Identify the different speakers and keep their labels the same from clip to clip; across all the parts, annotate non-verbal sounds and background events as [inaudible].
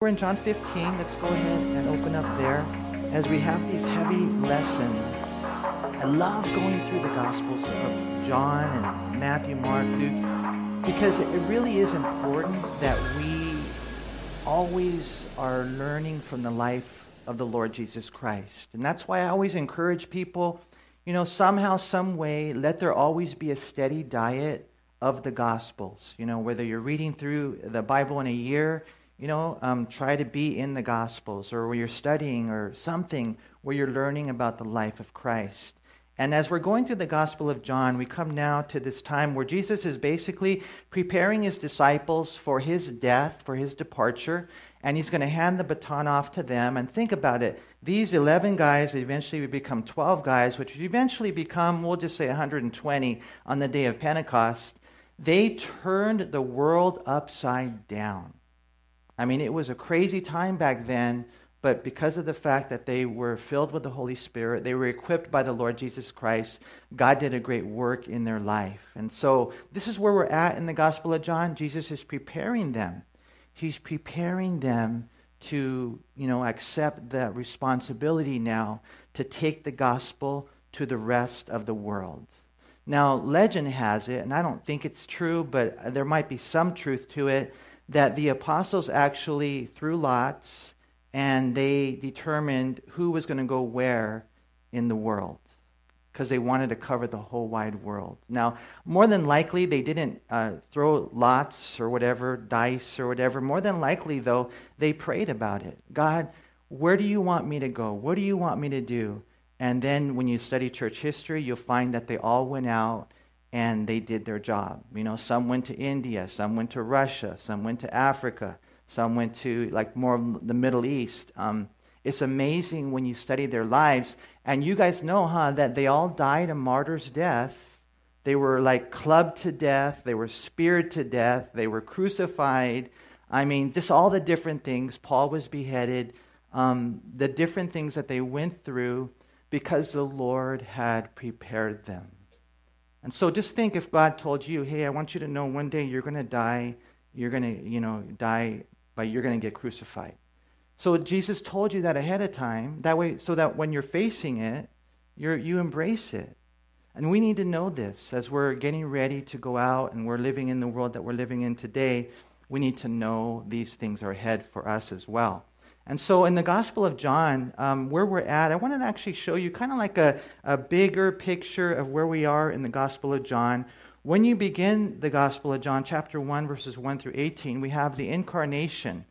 Speaker 1: We're in John 15. Let's go ahead and open up there as we have these heavy lessons. I love going through the Gospels of John and Matthew, Mark, Luke, because it really is important that we always are learning from the life of the Lord Jesus Christ. And that's why I always encourage people, you know, somehow, some way, let there always be a steady diet of the Gospels. You know, whether you're reading through the Bible in a year, you know, um, try to be in the Gospels or where you're studying or something where you're learning about the life of Christ. And as we're going through the Gospel of John, we come now to this time where Jesus is basically preparing his disciples for his death, for his departure, and he's going to hand the baton off to them. And think about it these 11 guys eventually would become 12 guys, which would eventually become, we'll just say 120 on the day of Pentecost. They turned the world upside down. I mean, it was a crazy time back then, but because of the fact that they were filled with the Holy Spirit, they were equipped by the Lord Jesus Christ, God did a great work in their life. And so, this is where we're at in the Gospel of John. Jesus is preparing them. He's preparing them to, you know, accept the responsibility now to take the gospel to the rest of the world. Now, legend has it, and I don't think it's true, but there might be some truth to it, that the apostles actually threw lots and they determined who was going to go where in the world because they wanted to cover the whole wide world. Now, more than likely, they didn't uh, throw lots or whatever, dice or whatever. More than likely, though, they prayed about it. God, where do you want me to go? What do you want me to do? And then when you study church history, you'll find that they all went out and they did their job. You know, some went to India, some went to Russia, some went to Africa, some went to like more of the Middle East. Um, it's amazing when you study their lives, and you guys know, huh, that they all died a martyr's death. They were like clubbed to death, they were speared to death, they were crucified. I mean, just all the different things. Paul was beheaded. Um, the different things that they went through because the Lord had prepared them. And so just think if God told you, hey, I want you to know one day you're going to die, you're going to, you know, die, but you're going to get crucified. So Jesus told you that ahead of time, that way, so that when you're facing it, you you embrace it. And we need to know this as we're getting ready to go out and we're living in the world that we're living in today. We need to know these things are ahead for us as well. And so, in the Gospel of John, um, where we're at, I wanted to actually show you kind of like a, a bigger picture of where we are in the Gospel of John. When you begin the Gospel of John, chapter 1, verses 1 through 18, we have the incarnation.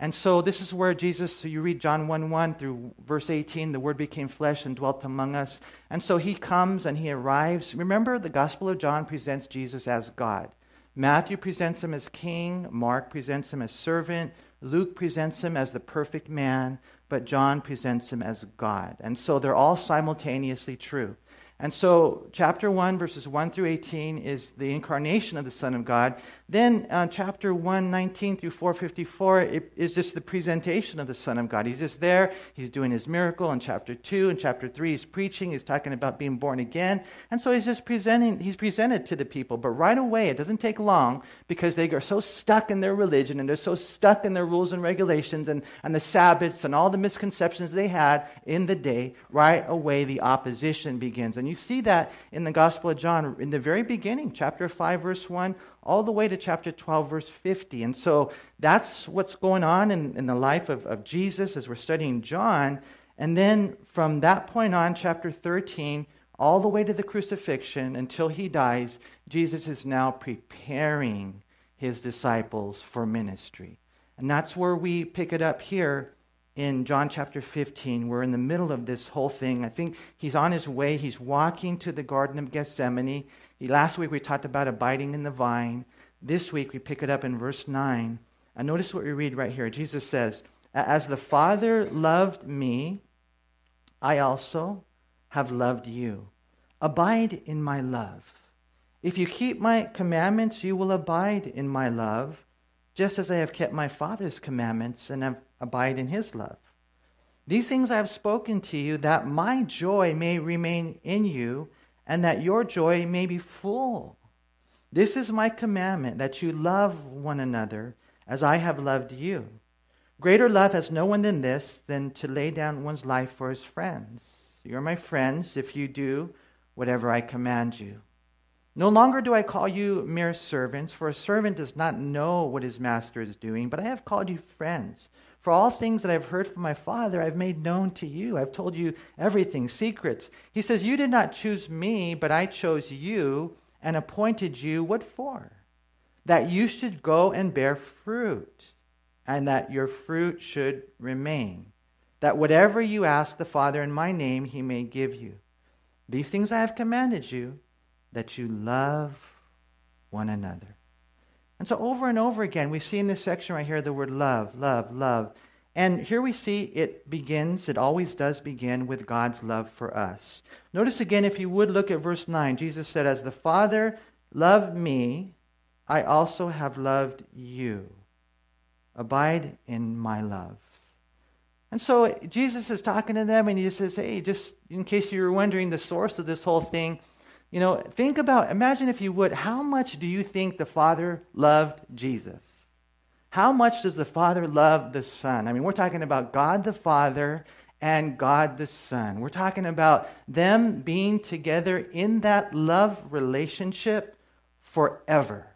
Speaker 1: And so, this is where Jesus, so you read John 1 1 through verse 18, the Word became flesh and dwelt among us. And so, he comes and he arrives. Remember, the Gospel of John presents Jesus as God. Matthew presents him as king, Mark presents him as servant, Luke presents him as the perfect man, but John presents him as God. And so they're all simultaneously true. And so, chapter 1, verses 1 through 18 is the incarnation of the Son of God. Then, uh, chapter 1, 19 through 454 is just the presentation of the Son of God. He's just there, he's doing his miracle. In chapter 2 and chapter 3, he's preaching, he's talking about being born again. And so, he's just presenting, he's presented to the people. But right away, it doesn't take long because they are so stuck in their religion and they're so stuck in their rules and regulations and, and the Sabbaths and all the misconceptions they had in the day. Right away, the opposition begins. And you see that in the Gospel of John in the very beginning, chapter 5, verse 1, all the way to chapter 12, verse 50. And so that's what's going on in, in the life of, of Jesus as we're studying John. And then from that point on, chapter 13, all the way to the crucifixion until he dies, Jesus is now preparing his disciples for ministry. And that's where we pick it up here in John chapter 15. We're in the middle of this whole thing. I think he's on his way. He's walking to the Garden of Gethsemane. He, last week we talked about abiding in the vine. This week we pick it up in verse 9. And notice what we read right here. Jesus says, As the Father loved me, I also have loved you. Abide in my love. If you keep my commandments, you will abide in my love, just as I have kept my Father's commandments and have abide in his love. These things I have spoken to you, that my joy may remain in you, and that your joy may be full. This is my commandment, that you love one another as I have loved you. Greater love has no one than this, than to lay down one's life for his friends. You're my friends if you do whatever I command you. No longer do I call you mere servants, for a servant does not know what his master is doing, but I have called you friends. For all things that I've heard from my Father, I've made known to you. I've told you everything, secrets. He says, You did not choose me, but I chose you and appointed you. What for? That you should go and bear fruit, and that your fruit should remain. That whatever you ask the Father in my name, he may give you. These things I have commanded you that you love one another. And so, over and over again, we see in this section right here the word love, love, love. And here we see it begins, it always does begin with God's love for us. Notice again, if you would look at verse 9, Jesus said, As the Father loved me, I also have loved you. Abide in my love. And so Jesus is talking to them, and he says, Hey, just in case you were wondering the source of this whole thing, you know, think about, imagine if you would, how much do you think the Father loved Jesus? How much does the Father love the Son? I mean, we're talking about God the Father and God the Son. We're talking about them being together in that love relationship forever.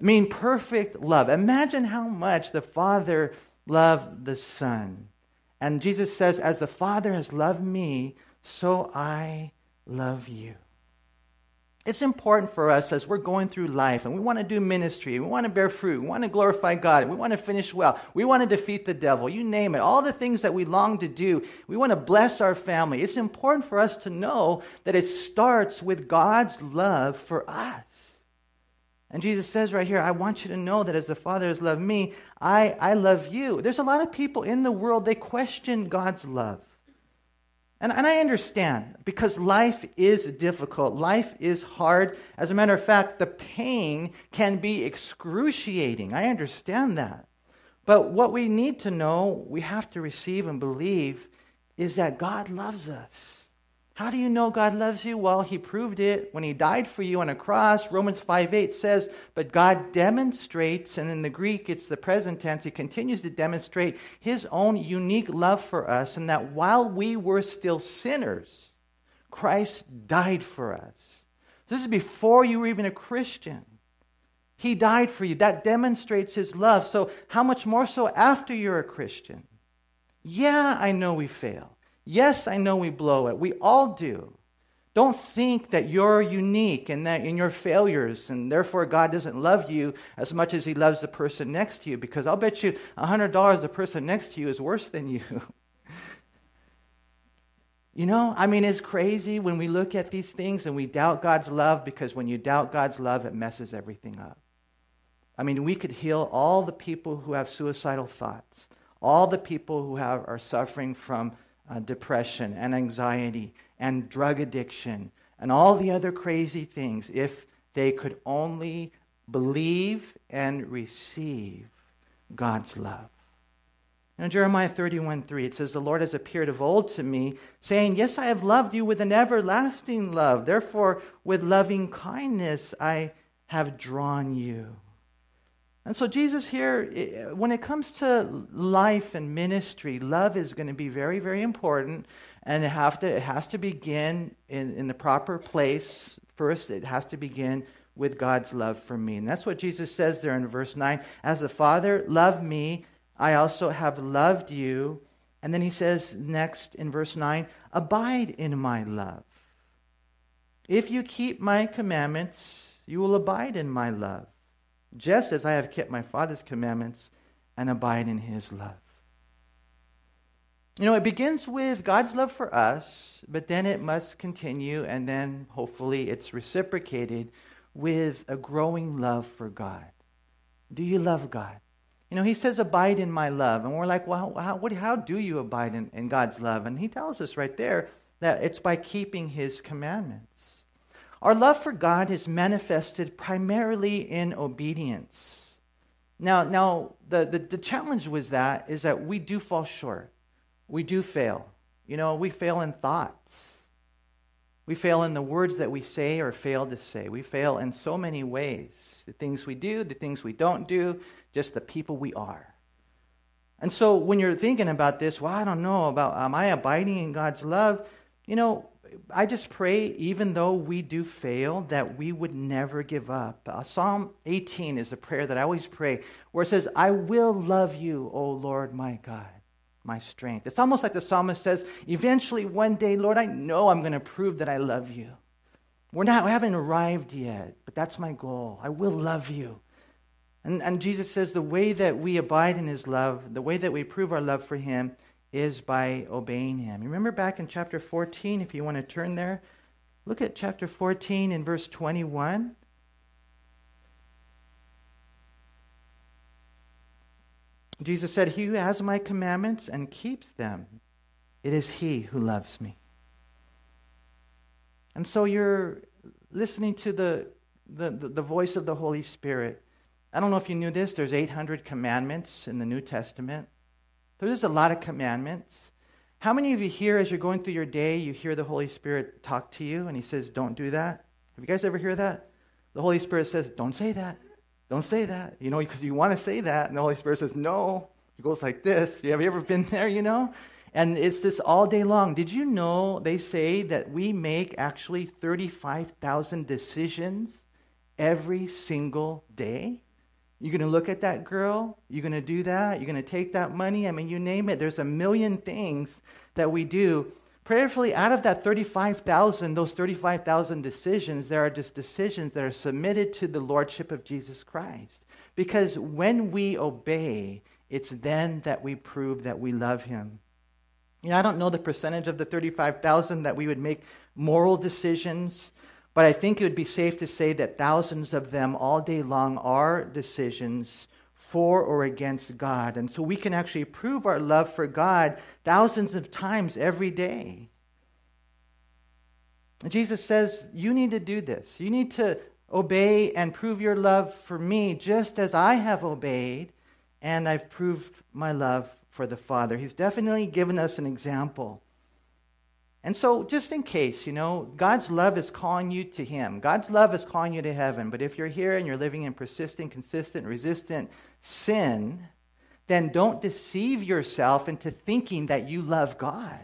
Speaker 1: I mean, perfect love. Imagine how much the Father loved the Son. And Jesus says, As the Father has loved me, so I love you. It's important for us as we're going through life and we want to do ministry, we want to bear fruit, we want to glorify God, we want to finish well, we want to defeat the devil, you name it, all the things that we long to do, we want to bless our family. It's important for us to know that it starts with God's love for us. And Jesus says right here, I want you to know that as the Father has loved me, I, I love you. There's a lot of people in the world, they question God's love. And, and I understand because life is difficult, life is hard. As a matter of fact, the pain can be excruciating. I understand that. But what we need to know, we have to receive and believe, is that God loves us. How do you know God loves you? Well, he proved it when he died for you on a cross. Romans 5 8 says, But God demonstrates, and in the Greek it's the present tense, he continues to demonstrate his own unique love for us, and that while we were still sinners, Christ died for us. This is before you were even a Christian. He died for you. That demonstrates his love. So, how much more so after you're a Christian? Yeah, I know we fail. Yes, I know we blow it. We all do. Don't think that you're unique and that in your failures, and therefore God doesn't love you as much as He loves the person next to you, because I'll bet you $100 the person next to you is worse than you. [laughs] you know, I mean, it's crazy when we look at these things and we doubt God's love, because when you doubt God's love, it messes everything up. I mean, we could heal all the people who have suicidal thoughts, all the people who have, are suffering from uh, depression and anxiety and drug addiction and all the other crazy things if they could only believe and receive God's love. In Jeremiah 31 3, it says, The Lord has appeared of old to me, saying, Yes, I have loved you with an everlasting love. Therefore, with loving kindness I have drawn you. And so, Jesus here, when it comes to life and ministry, love is going to be very, very important. And it, have to, it has to begin in, in the proper place. First, it has to begin with God's love for me. And that's what Jesus says there in verse 9. As the Father loved me, I also have loved you. And then he says next in verse 9, Abide in my love. If you keep my commandments, you will abide in my love just as I have kept my Father's commandments and abide in his love. You know, it begins with God's love for us, but then it must continue, and then hopefully it's reciprocated with a growing love for God. Do you love God? You know, he says, Abide in my love. And we're like, Well, how, what, how do you abide in, in God's love? And he tells us right there that it's by keeping his commandments. Our love for God is manifested primarily in obedience. Now, now the, the, the challenge with that is that we do fall short. We do fail. You know, we fail in thoughts. We fail in the words that we say or fail to say. We fail in so many ways the things we do, the things we don't do, just the people we are. And so when you're thinking about this, well, I don't know about am I abiding in God's love? You know, I just pray, even though we do fail, that we would never give up. Uh, Psalm 18 is a prayer that I always pray where it says, I will love you, O Lord my God, my strength. It's almost like the psalmist says, eventually, one day, Lord, I know I'm going to prove that I love you. We're not, we haven't arrived yet, but that's my goal. I will love you. And, and Jesus says the way that we abide in his love, the way that we prove our love for him, is by obeying him. Remember back in chapter 14, if you want to turn there, look at chapter 14 in verse 21. Jesus said, He who has my commandments and keeps them, it is he who loves me. And so you're listening to the, the, the, voice of the Holy Spirit. I don't know if you knew this, there's 800 commandments in the New Testament. There's a lot of commandments. How many of you here, as you're going through your day, you hear the Holy Spirit talk to you and He says, Don't do that? Have you guys ever hear that? The Holy Spirit says, Don't say that. Don't say that. You know, because you want to say that. And the Holy Spirit says, No. It goes like this. Have you ever been there, you know? And it's this all day long. Did you know they say that we make actually 35,000 decisions every single day? You're going to look at that girl. You're going to do that. You're going to take that money. I mean, you name it. There's a million things that we do. Prayerfully, out of that 35,000, those 35,000 decisions, there are just decisions that are submitted to the Lordship of Jesus Christ. Because when we obey, it's then that we prove that we love Him. You know, I don't know the percentage of the 35,000 that we would make moral decisions but I think it would be safe to say that thousands of them all day long are decisions for or against God. And so we can actually prove our love for God thousands of times every day. Jesus says, You need to do this. You need to obey and prove your love for me just as I have obeyed and I've proved my love for the Father. He's definitely given us an example. And so, just in case, you know, God's love is calling you to Him. God's love is calling you to heaven. But if you're here and you're living in persistent, consistent, resistant sin, then don't deceive yourself into thinking that you love God.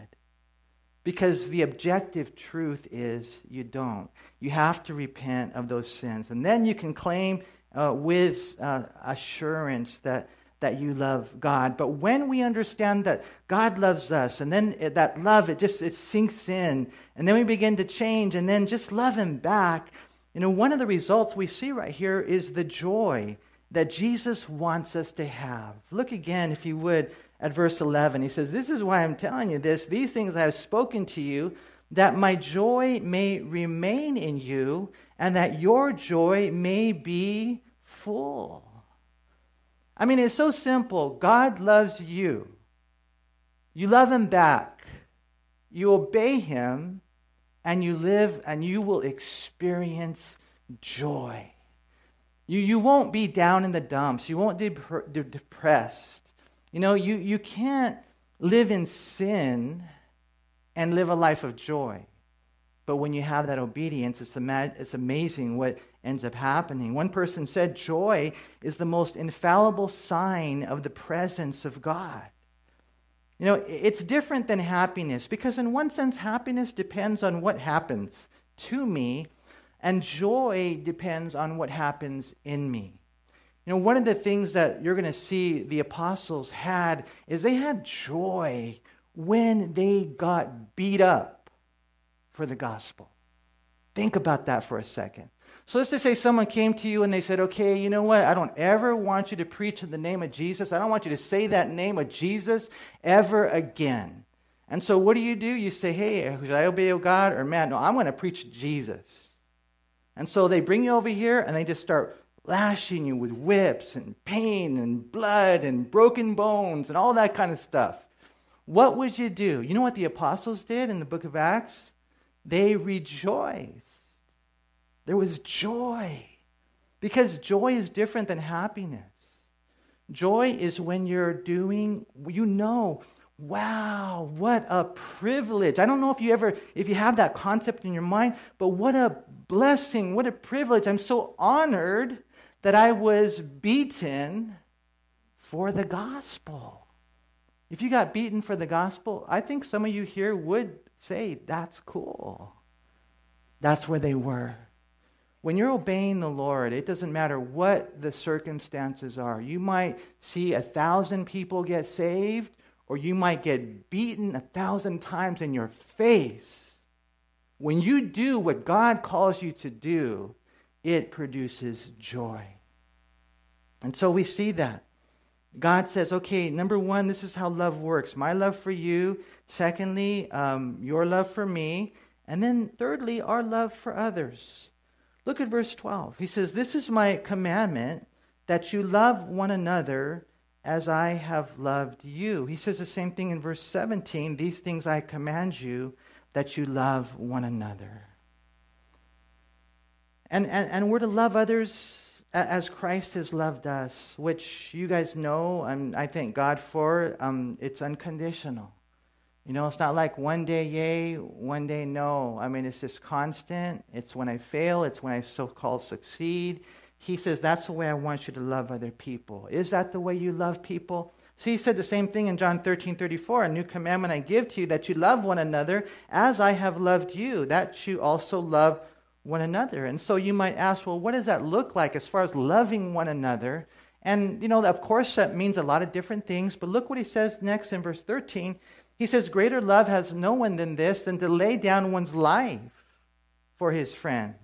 Speaker 1: Because the objective truth is you don't. You have to repent of those sins. And then you can claim uh, with uh, assurance that that you love God. But when we understand that God loves us, and then that love, it just it sinks in, and then we begin to change, and then just love Him back. You know, one of the results we see right here is the joy that Jesus wants us to have. Look again, if you would, at verse 11. He says, This is why I'm telling you this. These things I have spoken to you, that my joy may remain in you, and that your joy may be full. I mean, it's so simple. God loves you. You love him back. You obey him, and you live, and you will experience joy. You, you won't be down in the dumps. You won't be depressed. You know, you, you can't live in sin and live a life of joy. But when you have that obedience, it's, ama- it's amazing what ends up happening. One person said joy is the most infallible sign of the presence of God. You know, it's different than happiness because, in one sense, happiness depends on what happens to me, and joy depends on what happens in me. You know, one of the things that you're going to see the apostles had is they had joy when they got beat up for the gospel. Think about that for a second. So let's just say someone came to you and they said, okay, you know what? I don't ever want you to preach in the name of Jesus. I don't want you to say that name of Jesus ever again. And so what do you do? You say, hey, should I obey God or man? No, I'm going to preach Jesus. And so they bring you over here and they just start lashing you with whips and pain and blood and broken bones and all that kind of stuff. What would you do? You know what the apostles did in the book of Acts? They rejoiced. There was joy. Because joy is different than happiness. Joy is when you're doing, you know, wow, what a privilege. I don't know if you ever, if you have that concept in your mind, but what a blessing, what a privilege. I'm so honored that I was beaten for the gospel. If you got beaten for the gospel, I think some of you here would say, That's cool. That's where they were. When you're obeying the Lord, it doesn't matter what the circumstances are. You might see a thousand people get saved, or you might get beaten a thousand times in your face. When you do what God calls you to do, it produces joy. And so we see that. God says, okay, number one, this is how love works my love for you. Secondly, um, your love for me. And then thirdly, our love for others. Look at verse 12. He says, This is my commandment that you love one another as I have loved you. He says the same thing in verse 17 These things I command you that you love one another. And, and, and we're to love others as Christ has loved us, which you guys know, and I thank God for. Um, it's unconditional. You know, it's not like one day yay, one day no. I mean, it's just constant. It's when I fail, it's when I so called succeed. He says, That's the way I want you to love other people. Is that the way you love people? So he said the same thing in John 13 34. A new commandment I give to you that you love one another as I have loved you, that you also love one another. And so you might ask, well, what does that look like as far as loving one another? And, you know, of course, that means a lot of different things. But look what he says next in verse 13. He says, Greater love has no one than this, than to lay down one's life for his friends.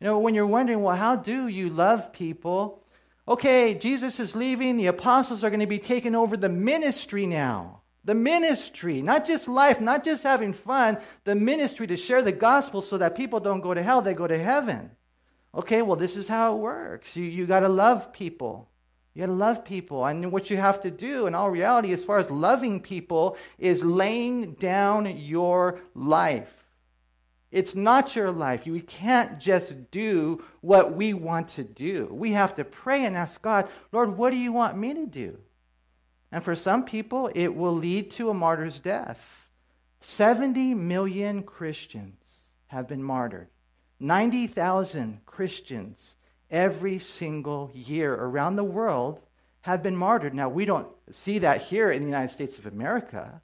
Speaker 1: You know, when you're wondering, well, how do you love people? Okay, Jesus is leaving. The apostles are going to be taking over the ministry now. The ministry, not just life, not just having fun, the ministry to share the gospel so that people don't go to hell, they go to heaven. Okay, well, this is how it works. You, you got to love people. You got to love people. And what you have to do, in all reality, as far as loving people, is laying down your life. It's not your life. We can't just do what we want to do. We have to pray and ask God, Lord, what do you want me to do? And for some people, it will lead to a martyr's death. 70 million Christians have been martyred. 90,000 Christians every single year around the world have been martyred. Now, we don't see that here in the United States of America,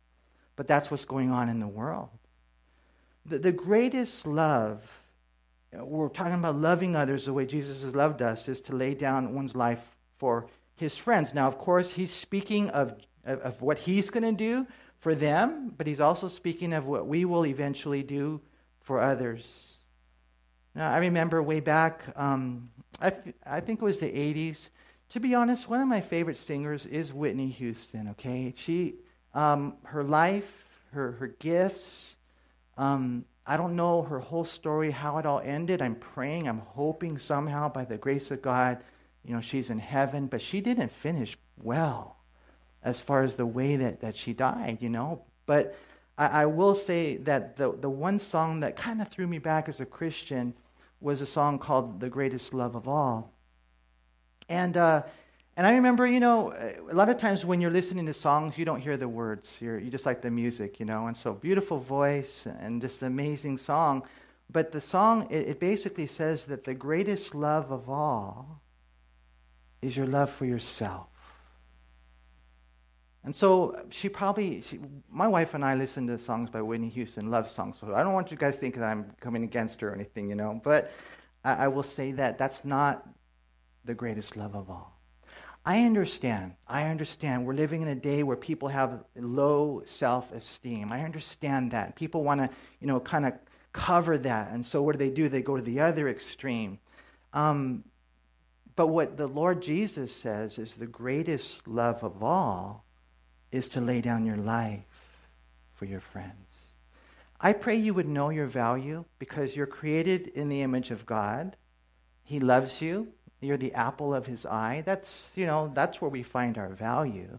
Speaker 1: but that's what's going on in the world. The, the greatest love, we're talking about loving others the way Jesus has loved us, is to lay down one's life for his friends. Now, of course, he's speaking of, of, what he's going to do for them, but he's also speaking of what we will eventually do for others. Now, I remember way back, um, I, I think it was the 80s. To be honest, one of my favorite singers is Whitney Houston, okay? She, um, her life, her, her gifts, um, I don't know her whole story, how it all ended. I'm praying, I'm hoping somehow by the grace of God you know, she's in heaven, but she didn't finish well as far as the way that, that she died, you know. But I, I will say that the, the one song that kind of threw me back as a Christian was a song called The Greatest Love of All. And, uh, and I remember, you know, a lot of times when you're listening to songs, you don't hear the words. You're, you just like the music, you know. And so, beautiful voice and just amazing song. But the song, it, it basically says that the greatest love of all is your love for yourself. And so she probably, she, my wife and I listen to songs by Whitney Houston, love songs. So I don't want you guys to think that I'm coming against her or anything, you know. But I, I will say that that's not the greatest love of all. I understand. I understand. We're living in a day where people have low self-esteem. I understand that. People want to, you know, kind of cover that. And so what do they do? They go to the other extreme. Um, but what the Lord Jesus says is the greatest love of all is to lay down your life for your friends. I pray you would know your value because you're created in the image of God. He loves you. You're the apple of his eye. That's, you know, that's where we find our value.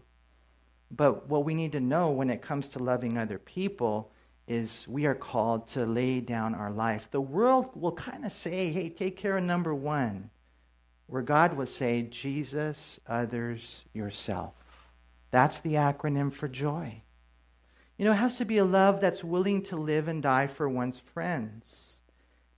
Speaker 1: But what we need to know when it comes to loving other people is we are called to lay down our life. The world will kind of say, hey, take care of number one where God will say, Jesus, others, yourself. That's the acronym for joy. You know, it has to be a love that's willing to live and die for one's friends.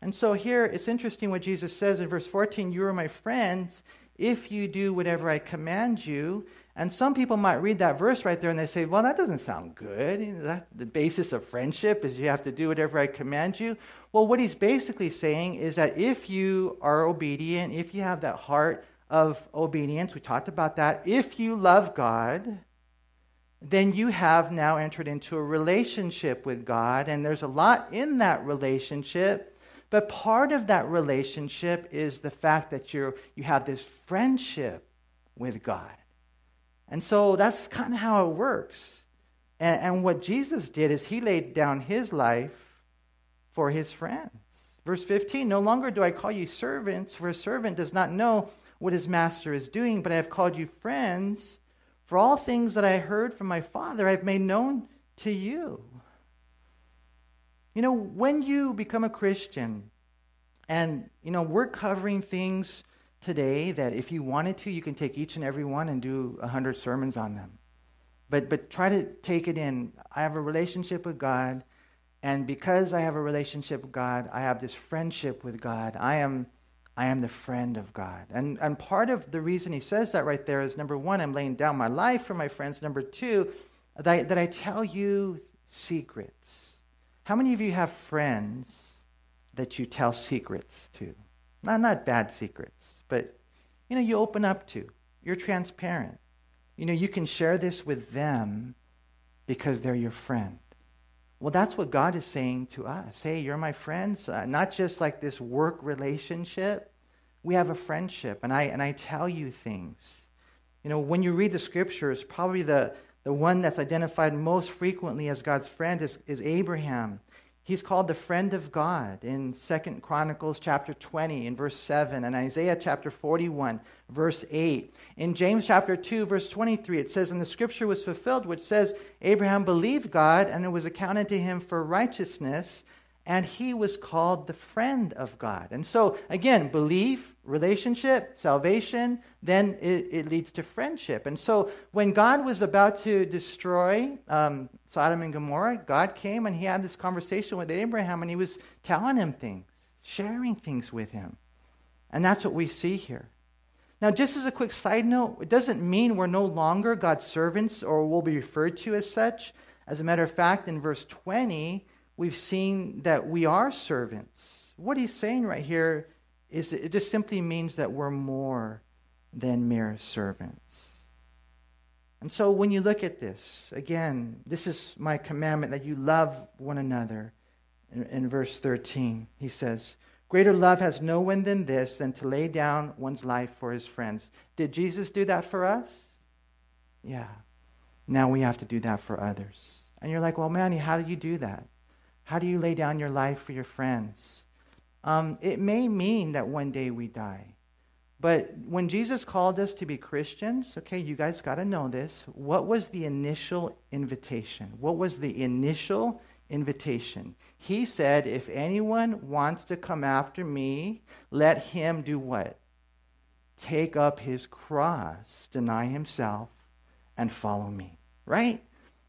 Speaker 1: And so here it's interesting what Jesus says in verse 14 You are my friends if you do whatever I command you. And some people might read that verse right there and they say, well, that doesn't sound good. That, the basis of friendship is you have to do whatever I command you. Well, what he's basically saying is that if you are obedient, if you have that heart of obedience, we talked about that, if you love God, then you have now entered into a relationship with God. And there's a lot in that relationship. But part of that relationship is the fact that you're, you have this friendship with God. And so that's kind of how it works. And, and what Jesus did is he laid down his life for his friends. Verse 15 No longer do I call you servants, for a servant does not know what his master is doing, but I have called you friends. For all things that I heard from my Father, I've made known to you. You know, when you become a Christian, and, you know, we're covering things today that if you wanted to, you can take each and every one and do a hundred sermons on them. But but try to take it in. I have a relationship with God, and because I have a relationship with God, I have this friendship with God. I am I am the friend of God. And and part of the reason he says that right there is number one, I'm laying down my life for my friends. Number two, that I, that I tell you secrets. How many of you have friends that you tell secrets to? Not, not bad secrets, but you know, you open up to. You're transparent. You know, you can share this with them because they're your friend. Well, that's what God is saying to us. Hey, you're my friends, uh, not just like this work relationship. We have a friendship, and I, and I tell you things. You know, when you read the scriptures, probably the, the one that's identified most frequently as God's friend is, is Abraham. He's called the friend of God in Second Chronicles chapter 20 in verse 7 and Isaiah chapter 41 verse 8. In James chapter 2 verse 23 it says and the scripture was fulfilled which says Abraham believed God and it was accounted to him for righteousness and he was called the friend of God. And so, again, belief, relationship, salvation, then it, it leads to friendship. And so, when God was about to destroy um, Sodom and Gomorrah, God came and he had this conversation with Abraham and he was telling him things, sharing things with him. And that's what we see here. Now, just as a quick side note, it doesn't mean we're no longer God's servants or will be referred to as such. As a matter of fact, in verse 20, we've seen that we are servants. What he's saying right here is it just simply means that we're more than mere servants. And so when you look at this, again, this is my commandment that you love one another. In, in, verse 13, he says, Greater love has no one than this, than to lay down one's life for his friends. Did Jesus do that for us? Yeah. Now we have to do that for others. And you're like, well, Manny, how do you do that? How do you lay down your life for your friends? Um, it may mean that one day we die. But when Jesus called us to be Christians, okay, you guys got to know this. What was the initial invitation? What was the initial invitation? He said, If anyone wants to come after me, let him do what? Take up his cross, deny himself, and follow me. Right?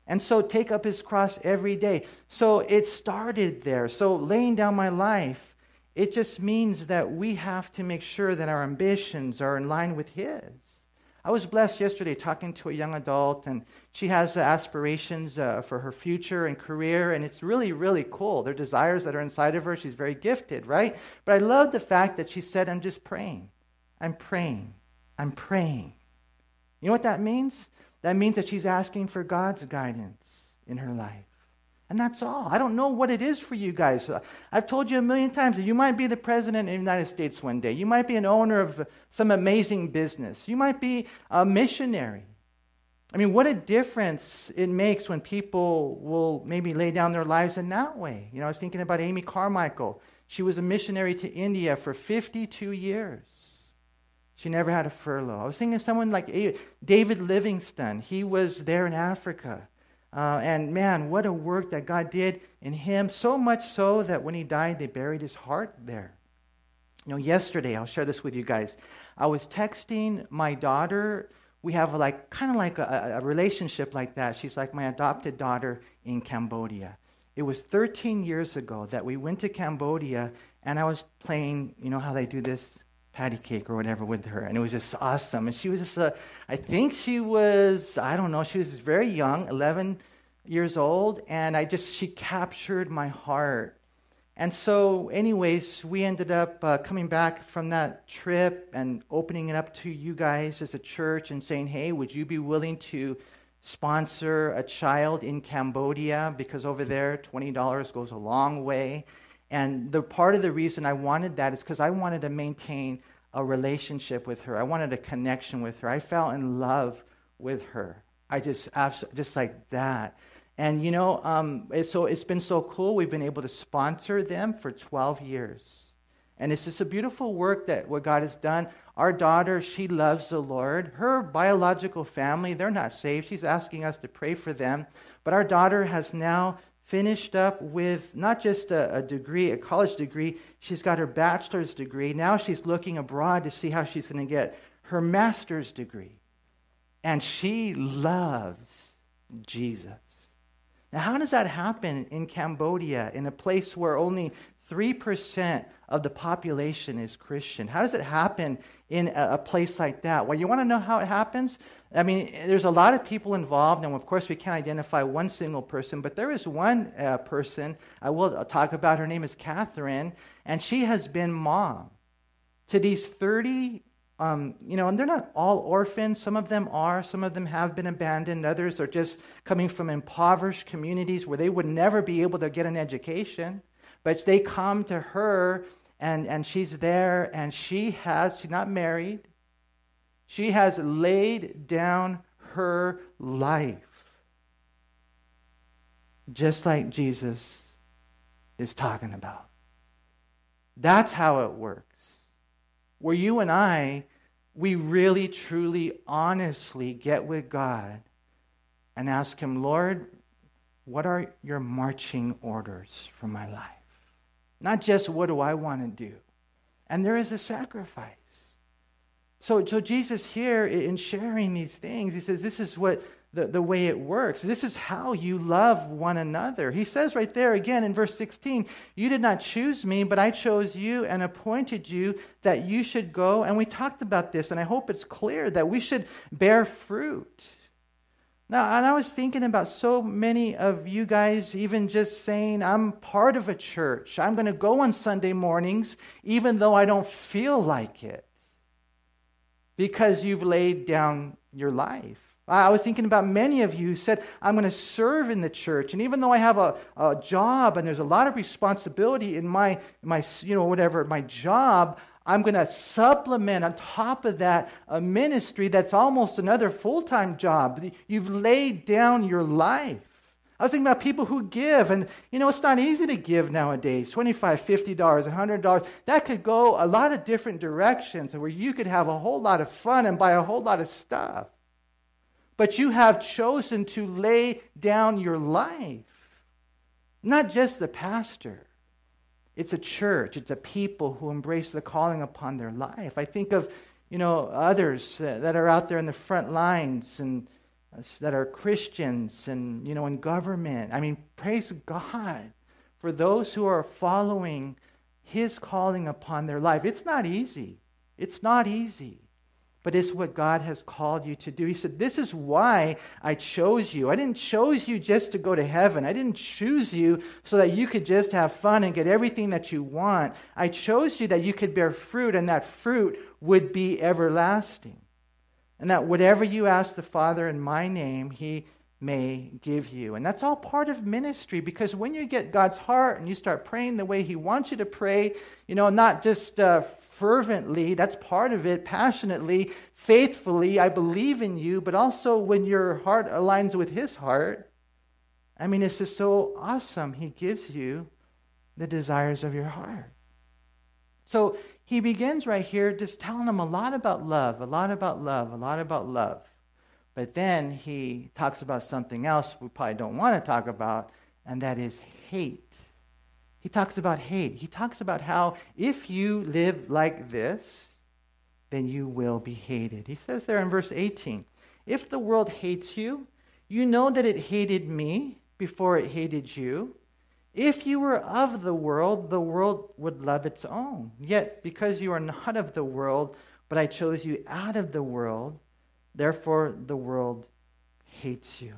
Speaker 1: And so take up his cross every day. So it started there. So laying down my life, it just means that we have to make sure that our ambitions are in line with his. I was blessed yesterday talking to a young adult, and she has aspirations uh, for her future and career, and it's really, really cool. There are desires that are inside of her. She's very gifted, right? But I love the fact that she said, I'm just praying. I'm praying. I'm praying. You know what that means? That means that she's asking for God's guidance in her life. And that's all. I don't know what it is for you guys. I've told you a million times that you might be the president of the United States one day. You might be an owner of some amazing business. You might be a missionary. I mean, what a difference it makes when people will maybe lay down their lives in that way. You know, I was thinking about Amy Carmichael. She was a missionary to India for 52 years. She never had a furlough. I was thinking of someone like David Livingstone. He was there in Africa. Uh, and man, what a work that God did in him. So much so that when he died, they buried his heart there. You know, yesterday, I'll share this with you guys. I was texting my daughter. We have like kind of like a, a relationship like that. She's like my adopted daughter in Cambodia. It was 13 years ago that we went to Cambodia, and I was playing, you know how they do this? Patty cake or whatever with her, and it was just awesome. And she was just, uh, I think she was, I don't know, she was very young, 11 years old, and I just, she captured my heart. And so, anyways, we ended up uh, coming back from that trip and opening it up to you guys as a church and saying, hey, would you be willing to sponsor a child in Cambodia? Because over there, $20 goes a long way. And the part of the reason I wanted that is because I wanted to maintain a relationship with her. I wanted a connection with her. I fell in love with her. I just, just like that. And you know, um, so it's been so cool. We've been able to sponsor them for 12 years. And it's just a beautiful work that what God has done. Our daughter, she loves the Lord. Her biological family, they're not saved. She's asking us to pray for them. But our daughter has now finished up with not just a, a, degree, a college degree, she's got her bachelor's degree. Now she's looking abroad to see how she's going to get her master's degree. And she loves Jesus. Now, how does that happen in Cambodia, in a place where only 3% of the population is Christian? How does it happen in a, place like that? Well, you want to know how it happens? I mean, there's a lot of people involved, and of course, we can't identify one single person, but there is one uh, person I will talk about. Her name is Catherine, and she has been mom to these 30, um, you know, and they're not all orphans. Some of them are, some of them have been abandoned, others are just coming from impoverished communities where they would never be able to get an education. But they come to her, and, and she's there, and she has, she's not married she has laid down her life. Just like Jesus is talking about. That's how it works. Where you and I, we really, truly, honestly get with God and ask Him, Lord, what are your marching orders for my life? Not just what do I want to do. And there is a sacrifice. So, so Jesus here in sharing these things, he says, this is what the, the way it works. This is how you love one another. He says right there again in verse 16, You did not choose me, but I chose you and appointed you that you should go. And we talked about this, and I hope it's clear that we should bear fruit. Now, and I was thinking about so many of you guys, even just saying, I'm part of a church. I'm going to go on Sunday mornings, even though I don't feel like it because you've laid down your life. I was thinking about many of you who said, I'm going to serve in the church. And even though I have a, a job and there's a lot of responsibility in my, my, you know, whatever, my job, I'm going to supplement on top of that a ministry that's almost another full time job. You've laid down your life. I was thinking about people who give, and you know, it's not easy to give nowadays $25, $50, $100. That could go a lot of different directions where you could have a whole lot of fun and buy a whole lot of stuff. But you have chosen to lay down your life. Not just the pastor, it's a church, it's a people who embrace the calling upon their life. I think of, you know, others uh, that are out there in the front lines and uh, that are Christians and, you know, in government. I mean, praise God for those who are following His calling upon their life. It's not easy. It's not easy. But it's what God has called you to do. He said, This is why I chose you. I didn't choose you just to go to heaven. I didn't choose you so that you could just have fun and get everything that you want. I chose you that you could bear fruit, and that fruit would be everlasting and that whatever you ask the Father in my name, he may give you. And that's all part of ministry because when you get God's heart and you start praying the way he wants you to pray, you know, not just uh, fervently, that's part of it, passionately, faithfully, I believe in you, but also when your heart aligns with his heart. I mean, it's just so awesome. He gives you the desires of your heart. So he begins right here just telling them a lot about love, a lot about love, a lot about love. But then he talks about something else we probably don't want to talk about, and that is hate. He talks about hate. He talks about how if you live like this, then you will be hated. He says there in verse 18 If the world hates you, you know that it hated me before it hated you. If you were of the world, the world would love its own. Yet, because you are not of the world, but I chose you out of the world, therefore the world hates you.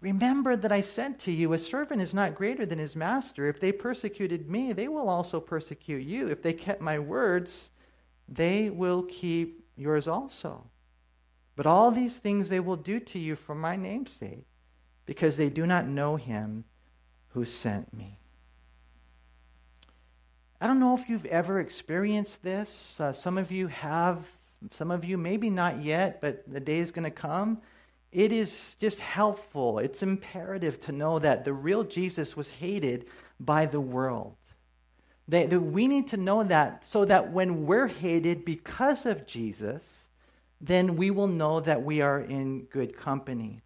Speaker 1: Remember that I said to you, a servant is not greater than his master. If they persecuted me, they will also persecute you. If they kept my words, they will keep yours also. But all these things they will do to you for my name's sake, because they do not know him who sent me. I don't know if you've ever experienced this. Uh, some of you have, some of you maybe not yet, but the day is going to come it is just helpful, it's imperative to know that the real Jesus was hated by the world. That, that we need to know that so that when we're hated because of Jesus, then we will know that we are in good company.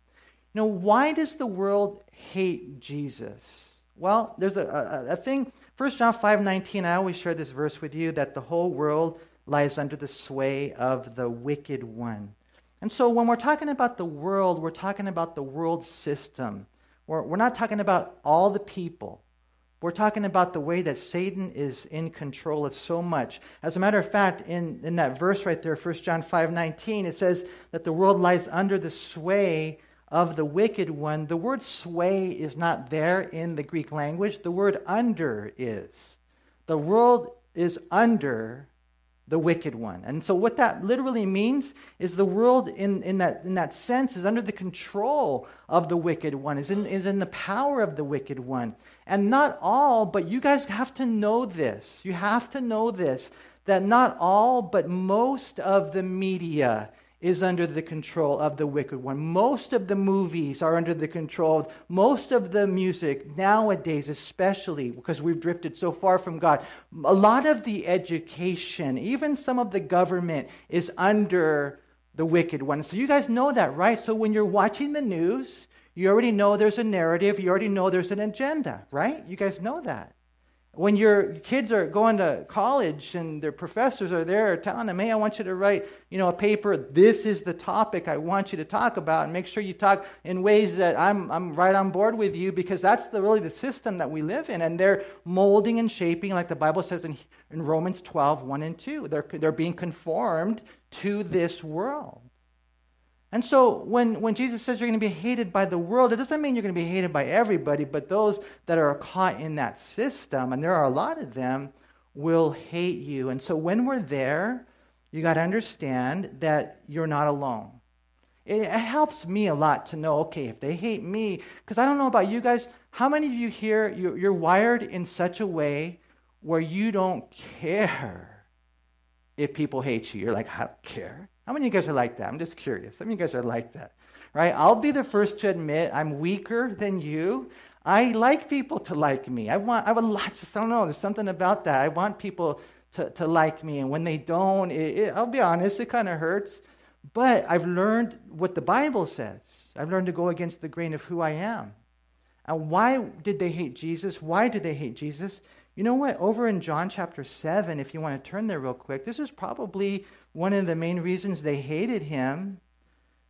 Speaker 1: Know, why does the world hate Jesus? Well, there's a, a, a thing, 1 John 5 19, I always share this verse with you that the whole world lies under the sway of the wicked one. And so when we're talking about the world, we're talking about the world system. We're, we're not talking about all the people. We're talking about the way that Satan is in control of so much. As a matter of fact, in, in that verse right there, 1 John 5 19, it says that the world lies under the sway of the wicked one. The word sway is not there in the Greek language, the word under is. The world is under the wicked one. And so, what that literally means is the world, in, in, that, in that sense, is under the control of the wicked one, is in, is in the power of the wicked one. And not all, but you guys have to know this. You have to know this that not all, but most of the media is under the control of the wicked one. Most of the movies are under the control of most of the music nowadays, especially because we've drifted so far from God. A lot of the education, even some of the government, is under the wicked one. So you guys know that, right? So when you're watching the news, you already know there's a narrative, you already know there's an agenda, right? You guys know that. When your kids are going to college and their professors are there telling them, hey, I want you to write you know, a paper, this is the topic I want you to talk about, and make sure you talk in ways that I'm, I'm right on board with you because that's the, really the system that we live in. And they're molding and shaping, like the Bible says in, in Romans 12, 1 and 2. They're, they're being conformed to this world. And so when, when Jesus says you're going to be hated by the world, it doesn't mean you're going to be hated by everybody, but those that are caught in that system, and there are a lot of them, will hate you. And so when we're there, you got to understand that you're not alone. It, helps me a lot to know, okay, if they hate me, because I don't know about you guys, how many of you here, you're wired in such a way where you don't care if people hate you? You're like, I don't care. How many of you guys are like that? I'm just curious. How many of you guys are like that? Right? I'll be the first to admit I'm weaker than you. I like people to like me. I want, I would like, just, I don't know, there's something about that. I want people to, to like me. And when they don't, it, it, I'll be honest, it kind of hurts. But I've learned what the Bible says. I've learned to go against the grain of who I am. And why did they hate Jesus? Why did they hate Jesus? You know what? Over in John chapter 7, if you want to turn there real quick, this is probably one of the main reasons they hated him.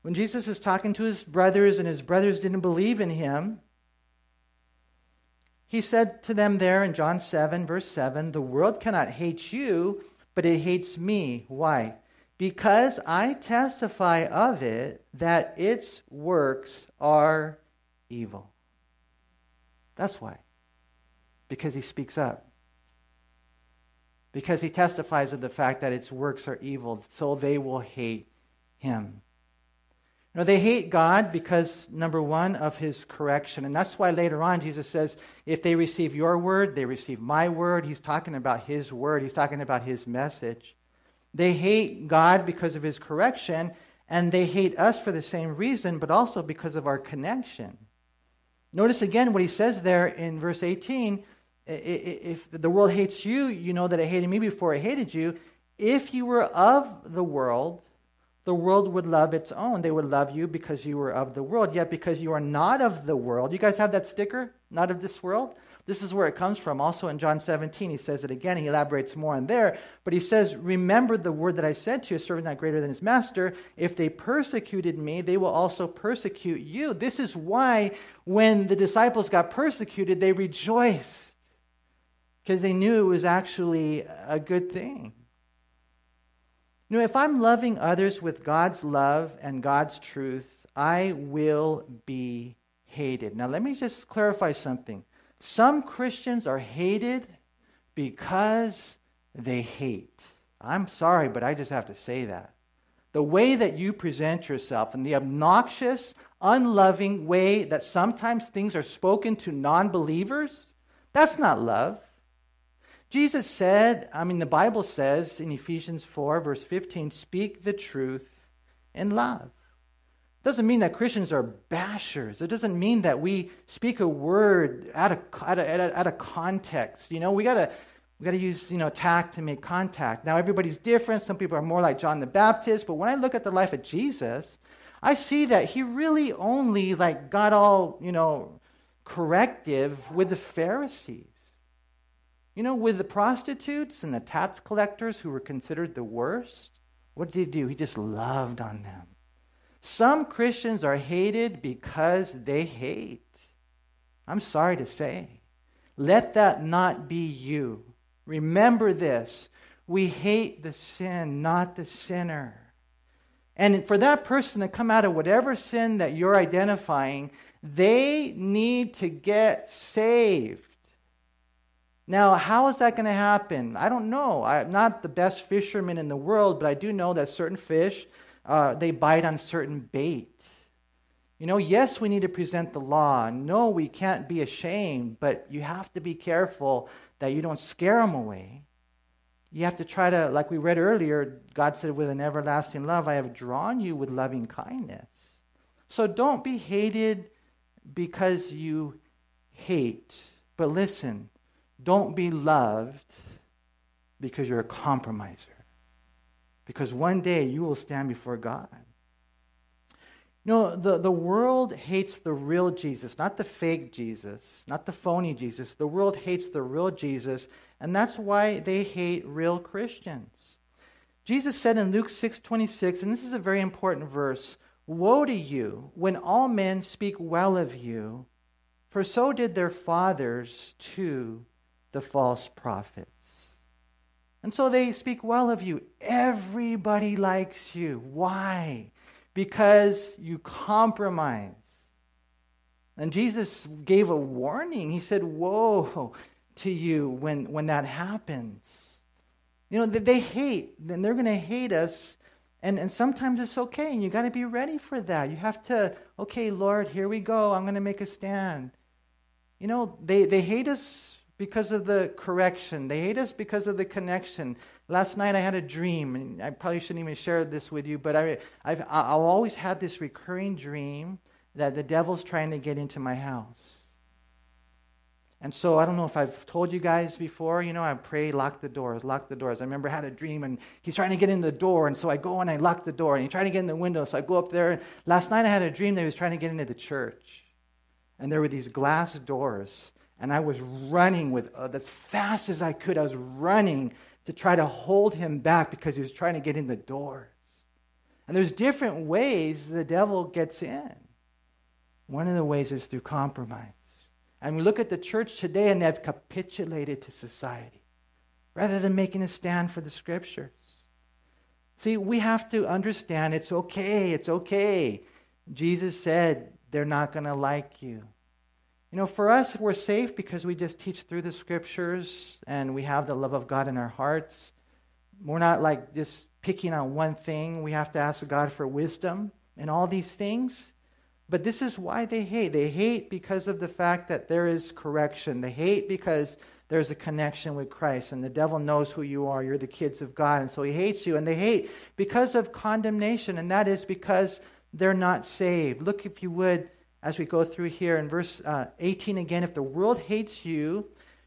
Speaker 1: When Jesus is talking to his brothers and his brothers didn't believe in him, he said to them there in John 7, verse 7, The world cannot hate you, but it hates me. Why? Because I testify of it that its works are evil. That's why because he speaks up. Because he testifies of the fact that its works are evil, so they will hate him. Know, they hate God because, number one, of his correction. And that's why later on Jesus says, if they receive your word, they receive my word. He's talking about his word, he's talking about his message. They hate God because of his correction, and they hate us for the same reason, but also because of our connection. Notice again what he says there in verse 18 if the world hates you, you know that it hated me before it hated you. If you were of the world, the world would love its own. They would love you because you were of the world. Yet because you are not of the world, you guys have that sticker? Not of this world? This is where it comes from. Also in John 17, he says it again. He elaborates more on there. But he says, Remember the word that I said to you, a servant not greater than his master. If they persecuted me, they will also persecute you. This is why when the disciples got persecuted, they rejoiced because they knew it was actually a good thing. You know, if I'm loving others with God's love and God's truth, I will be hated. Now, let me just clarify something. Some Christians are hated because they hate. I'm sorry, but I just have to say that. The way that you present yourself and the obnoxious, unloving way that sometimes things are spoken to non believers, that's not love. Jesus said, I mean, the Bible says in Ephesians 4, verse 15, speak the truth in love. Doesn't mean that Christians are bashers. It doesn't mean that we speak a word out of, out of, out of context. You know, we got to we got to use you know tact to make contact. Now everybody's different. Some people are more like John the Baptist, but when I look at the life of Jesus, I see that he really only like got all you know corrective with the Pharisees. You know, with the prostitutes and the tax collectors who were considered the worst, what did he do? He just loved on them. Some Christians are hated because they hate. I'm sorry to say. Let that not be you. Remember this. We hate the sin, not the sinner. And for that person to come out of whatever sin that you're identifying, they need to get saved. Now, how is that going to happen? I don't know. I'm not the best fisherman in the world, but I do know that certain fish, uh, they bite on certain bait. You know, yes, we need to present the law. No, we can't be ashamed, but you have to be careful that you don't scare them away. You have to try to, like we read earlier, God said, with an everlasting love, I have drawn you with loving kindness. So don't be hated because you hate. But listen, don't be loved because you're a compromiser. Because one day you will stand before God. You know, the, the world hates the real Jesus, not the fake Jesus, not the phony Jesus. The world hates the real Jesus, and that's why they hate real Christians. Jesus said in Luke 6 26, and this is a very important verse Woe to you when all men speak well of you, for so did their fathers too the false prophets. And so they speak well of you. Everybody likes you. Why? Because you compromise. And Jesus gave a warning. He said, Woe to you when, when that happens. You know, they hate, and they're going to hate us. And, and sometimes it's okay, and you got to be ready for that. You have to, okay, Lord, here we go. I'm going to make a stand. You know, they, they hate us because of the correction. They hate us because of the connection. Last night I had a dream, and I probably shouldn't even share this with you, but I, I've, I've always had this recurring dream that the devil's trying to get into my house. And so I don't know if I've told you guys before, you know, I pray, lock the doors, lock the doors. I remember I had a dream and he's trying to get in the door, and so I go and I lock the door, and he's trying to get in the window, so I go up there. Last night I had a dream that he was trying to get into the church. And there were these glass doors and I was running with uh, as fast as I could. I was running to try to hold him back because he was trying to get in the doors. And there's different ways the devil gets in. One of the ways is through compromise. And we look at the church today and they've capitulated to society rather than making a stand for the scriptures. See, we have to understand it's okay, it's okay. Jesus said they're not going to like you. You know, for us, we're safe because we just teach through the scriptures and we have the love of God in our hearts. We're not like just picking on one thing. We have to ask God for wisdom and all these things. But this is why they hate. They hate because of the fact that there is correction. They hate because there's a connection with Christ, and the devil knows who you are. You're the kids of God, and so he hates you. And they hate because of condemnation, and that is because they're not saved. Look, if you would, as we go through here in verse uh, 18 again if the world hates you,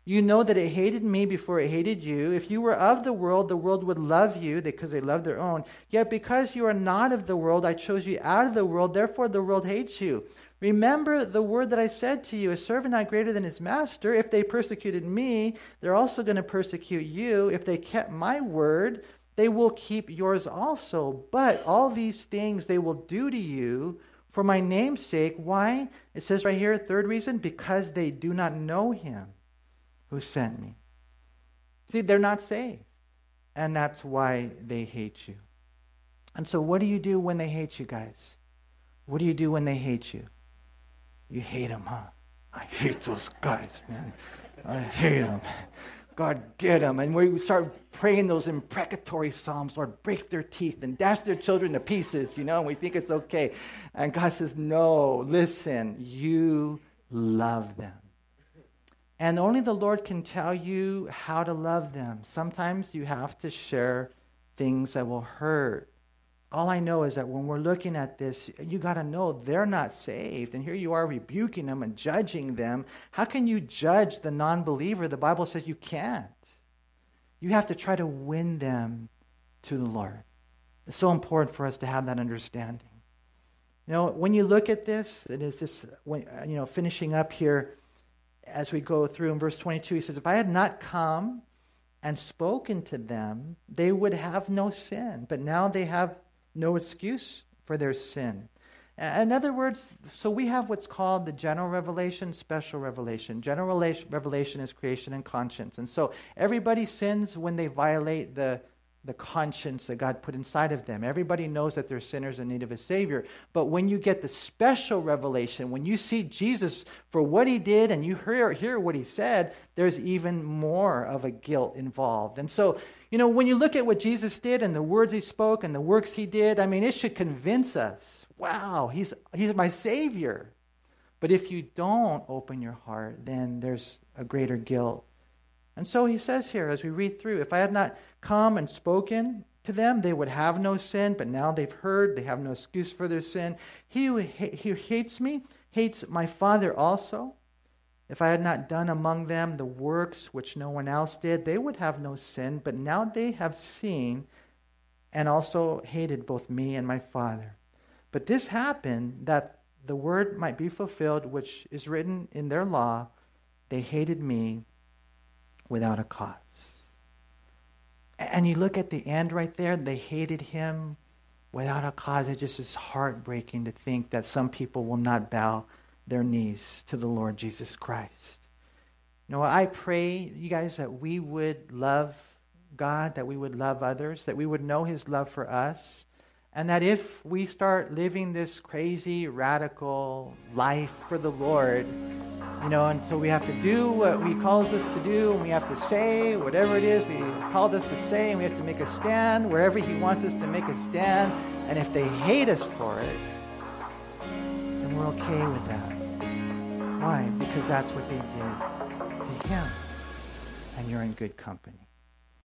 Speaker 1: You know that it hated me before it hated you. If you were of the world, the world would love you because they love their own. Yet because you are not of the world, I chose you out of the world. Therefore, the world hates you. Remember the word that I said to you a servant not greater than his master. If they persecuted me, they're also going to persecute you. If they kept my word, they will keep yours also. But all these things they will do to you for my name's sake. Why? It says right here, third reason, because they do not know him who sent me. See, they're not saved. And that's why they hate you. And so, what do you do when they hate you, guys? What do you do when they hate you? You hate them, huh? I hate those guys, man. I hate them. God, get them. And we start praying those imprecatory psalms, Lord, break their teeth and dash their children to pieces, you know, and we think it's okay. And God says, no, listen, you love them. And only the Lord can tell you how to love them. Sometimes you have to share things that will hurt. All I know is that when we're looking at this, you got to know they're not saved. And here you are rebuking them and judging them. How can you judge the non believer? The Bible says you can't. You have to try to win them to the Lord. It's so important for us to have that understanding. You know, when you look at this, it is when, you know, finishing up here as we go through in verse 22, he says, If I had not come and spoken to them, they would have no sin. But now they have no excuse for their sin. In other words, so we have what's called the general revelation, special revelation. General revelation is creation and conscience. And so everybody sins when they violate the the conscience that God put inside of them. Everybody knows that they're sinners in need of a Savior. But when you get the special revelation, when you see Jesus for what he did and you hear, hear what he said, there's even more of a guilt involved. And so, you know, when you look at what Jesus did and the words he spoke and the works he did, I mean, it should convince us wow, he's, he's my Savior. But if you don't open your heart, then there's a greater guilt. And so he says here, as we read through, if I had not come and spoken to them, they would have no sin, but now they've heard, they have no excuse for their sin. He who, he who hates me hates my Father also. If I had not done among them the works which no one else did, they would have no sin, but now they have seen and also hated both me and my Father. But this happened that the word might be fulfilled, which is written in their law they hated me without a cause. And you look at the end right there, they hated him without a cause. It just is heartbreaking to think that some people will not bow their knees to the Lord Jesus Christ. You know, I pray, you guys, that we would love God, that we would love others, that we would know his love for us, and that if we start living this crazy, radical life for the Lord, you know, and so we have to do what He calls us to do, and we have to say whatever it is we called us to say, and we have to make a stand wherever He wants us to make a stand. And if they hate us for it, then we're okay with that. Why? Because that's what they did to Him. And you're in good company.